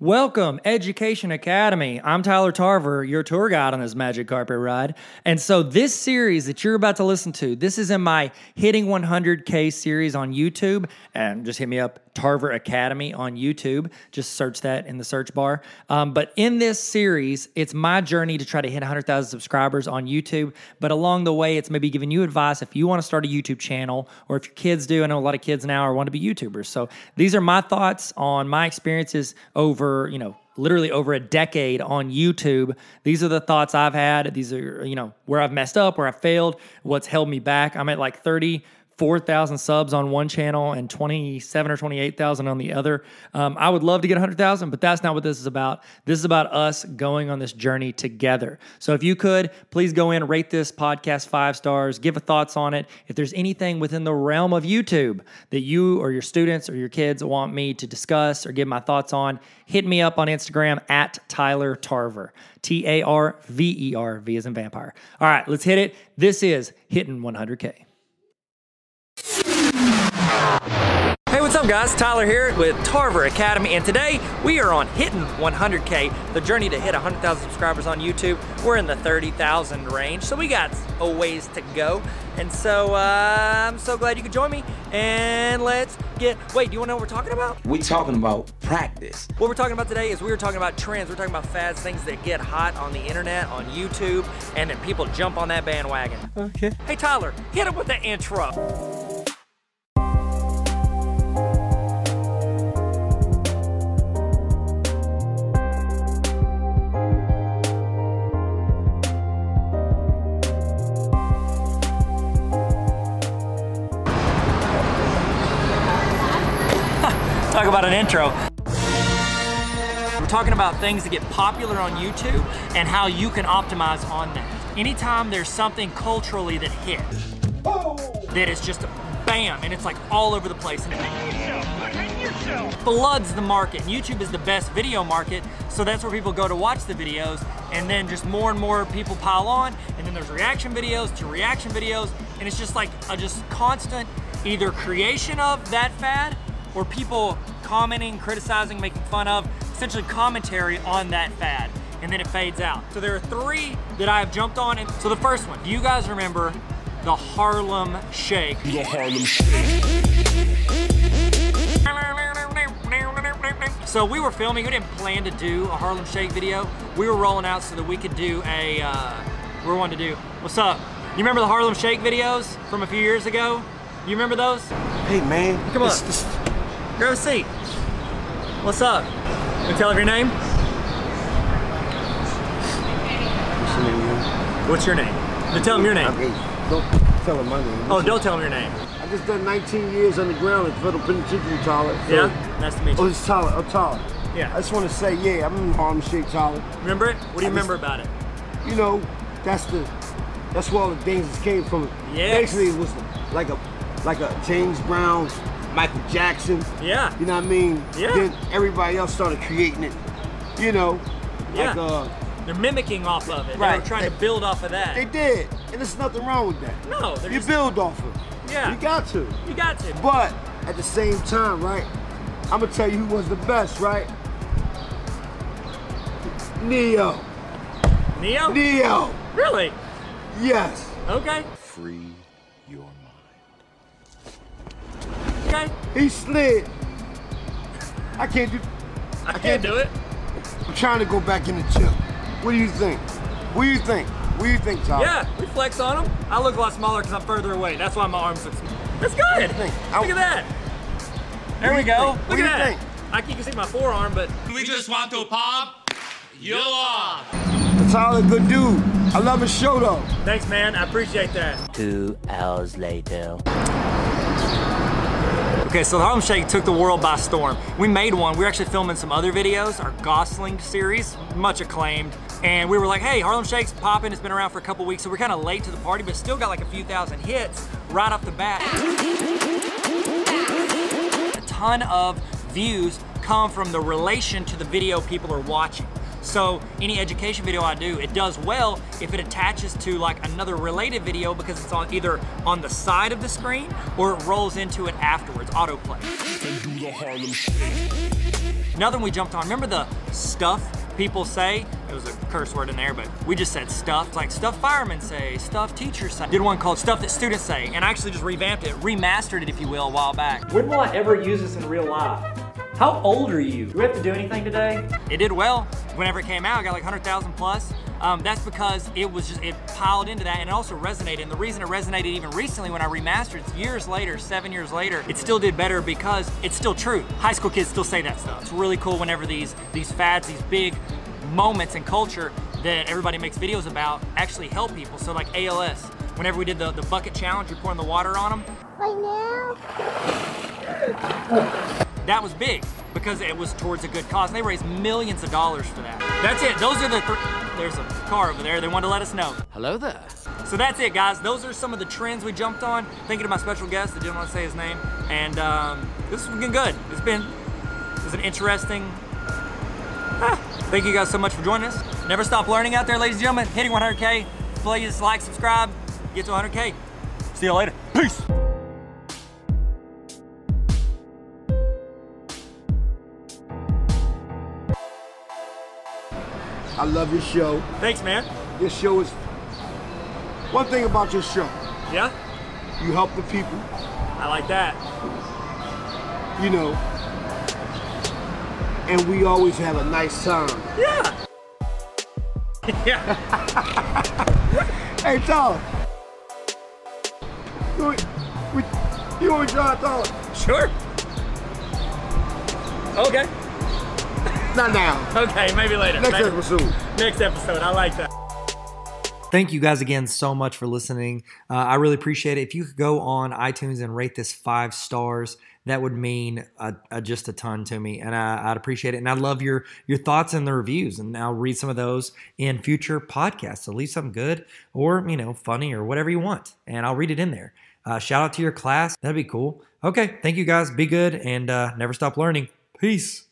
Welcome, Education Academy. I'm Tyler Tarver, your tour guide on this magic carpet ride. And so, this series that you're about to listen to, this is in my Hitting 100K series on YouTube. And just hit me up, Tarver Academy on YouTube. Just search that in the search bar. Um, but in this series, it's my journey to try to hit 100,000 subscribers on YouTube. But along the way, it's maybe giving you advice if you want to start a YouTube channel or if your kids do. I know a lot of kids now are want to be YouTubers. So, these are my thoughts on my experiences over you know, literally over a decade on YouTube. These are the thoughts I've had. These are, you know, where I've messed up, where I failed, what's held me back. I'm at like 30 4,000 subs on one channel and 27 or 28,000 on the other. Um, I would love to get 100,000, but that's not what this is about. This is about us going on this journey together. So if you could, please go in, rate this podcast five stars, give a thoughts on it. If there's anything within the realm of YouTube that you or your students or your kids want me to discuss or give my thoughts on, hit me up on Instagram at Tyler Tarver. T A R V E R, V as in vampire. All right, let's hit it. This is Hitting 100K. Hey, what's up guys? Tyler here with Tarver Academy and today we are on hitting 100K, the journey to hit 100,000 subscribers on YouTube. We're in the 30,000 range, so we got a ways to go. And so uh, I'm so glad you could join me and let's get, wait, do you wanna know what we're talking about? We're talking about practice. What we're talking about today is we were talking about trends, we're talking about fads, things that get hot on the internet, on YouTube, and then people jump on that bandwagon. Okay. Hey Tyler, hit him with the intro. Talk about an intro. We're talking about things that get popular on YouTube and how you can optimize on that. Anytime there's something culturally that hit, that is just a bam, and it's like all over the place. Floods the market. YouTube is the best video market, so that's where people go to watch the videos, and then just more and more people pile on, and then there's reaction videos to reaction videos, and it's just like a just constant either creation of that fad or people commenting, criticizing, making fun of, essentially commentary on that fad. And then it fades out. So there are three that I have jumped on. And so the first one, do you guys remember the Harlem Shake? The Harlem Shake. So we were filming, we didn't plan to do a Harlem Shake video. We were rolling out so that we could do a, uh, we were wanting to do, what's up? You remember the Harlem Shake videos from a few years ago? You remember those? Hey man, Come on. this- this- Grab a seat. What's up? You tell him your name? what's your name, man? What's your name? Then tell him your name. Okay, don't tell him my name. Oh, don't tell him your name. I just done 19 years underground at federal penitentiary, Tyler. So, Yeah? Nice to meet Oh, you. it's Tyler. Oh, Tyler. Yeah. I just want to say, yeah, I'm in Harlem Shake, Tyler. Remember it? What do you I just- remember about it? You know, that's the, that's where all the dangers came from. Yes. Basically, it was like a, like a James Brown, Michael Jackson. Yeah. You know what I mean? Yeah. Then everybody else started creating it. You know, like Yeah. uh, They're mimicking off of it. They Right. were trying to build off of that. they did, and there's nothing wrong with that. no, You just, build off of it. Yeah. You got to. you got to. But at the same time, right? I'm gonna tell you who was the best, right? Neo. Neo? Neo. Really? Yes. Okay. Free your mind. Okay. He slid. I can't do. I can't do it. I'm trying to go back in the gym. What do you think? What do you think? What do you think, Tyler? Yeah, we flex on him. I look a lot smaller because I'm further away. That's why my arms look small. That's good. think? Look at that. There What we go. think? Look What do at you that. think? I you can see my forearm, but We just want to pop you off. Tyler, good dude. I love his show though. thanks, man. I appreciate that. Two hours later. Okay, so the Harlem Shake took the world by storm. We made one. We were actually filming some other videos, our Gosling series, much acclaimed. And we were like, hey, Harlem Shake's popping. It's been around for a couple weeks, so we're kind of late to the party, but still got like a few thousand hits right off the bat. A ton of views come from the relation to the video people are watching. So any education video I do, it does well if it attaches to like another related video because it's on either on the side of the screen or it rolls into it afterwards, autoplay. Another one we jumped on. Remember the stuff people say? It was a curse word in there, but we just said stuff. Like stuff firemen say, stuff teachers say. Did one called stuff that students say, and I actually just revamped it, remastered it, if you will, a while back. When will I ever use this in real life? How old are you? Do we have to do anything today? It did well. Whenever it came out, I got like 100,000 plus. Um, that's because it was just, it piled into that and it also resonated. And the reason it resonated even recently when I remastered it, years later, seven years later, it still did better because it's still true. High school kids still say that stuff. It's really cool whenever these, these fads, these big moments in culture that everybody makes videos about actually help people. So like ALS, whenever we did the, the bucket challenge, you're pouring the water on them, Right now? That was big because it was towards a good cause. And they raised millions of dollars for that. That's it. Those are the three. There's a car over there. They wanted to let us know. Hello there. So that's it, guys. Those are some of the trends we jumped on. Thinking of my special guest. I didn't want to say his name. And um, this has been good. It's been it was an interesting. Ah, thank you guys so much for joining us. Never stop learning out there, ladies and gentlemen. Hitting 100K. Please like, subscribe. Get to 100K. See you later. Peace. I love your show. Thanks, man. Your show is. One thing about your show, Yeah, you help the people, I like that. you know, and we always have a nice time. Yeah. yeah. Hey, Tyler. You, want- we, you want me to drive Tyler? Sure. Okay. Not now. Okay, maybe later. Next Maybe- episode. Next episode. I like that. Thank you guys again so much for listening. Uh, I really appreciate it. If you could go on iTunes and rate this five stars, that would mean a, a, just a ton to me, and I, I'd appreciate it. And I love your your thoughts and the reviews, and I'll read some of those in future podcasts. So leave something good or you know funny or whatever you want, and I'll read it in there. Uh, shout out to your class. That'd be cool. Okay, thank you guys. Be good and uh, never stop learning. Peace.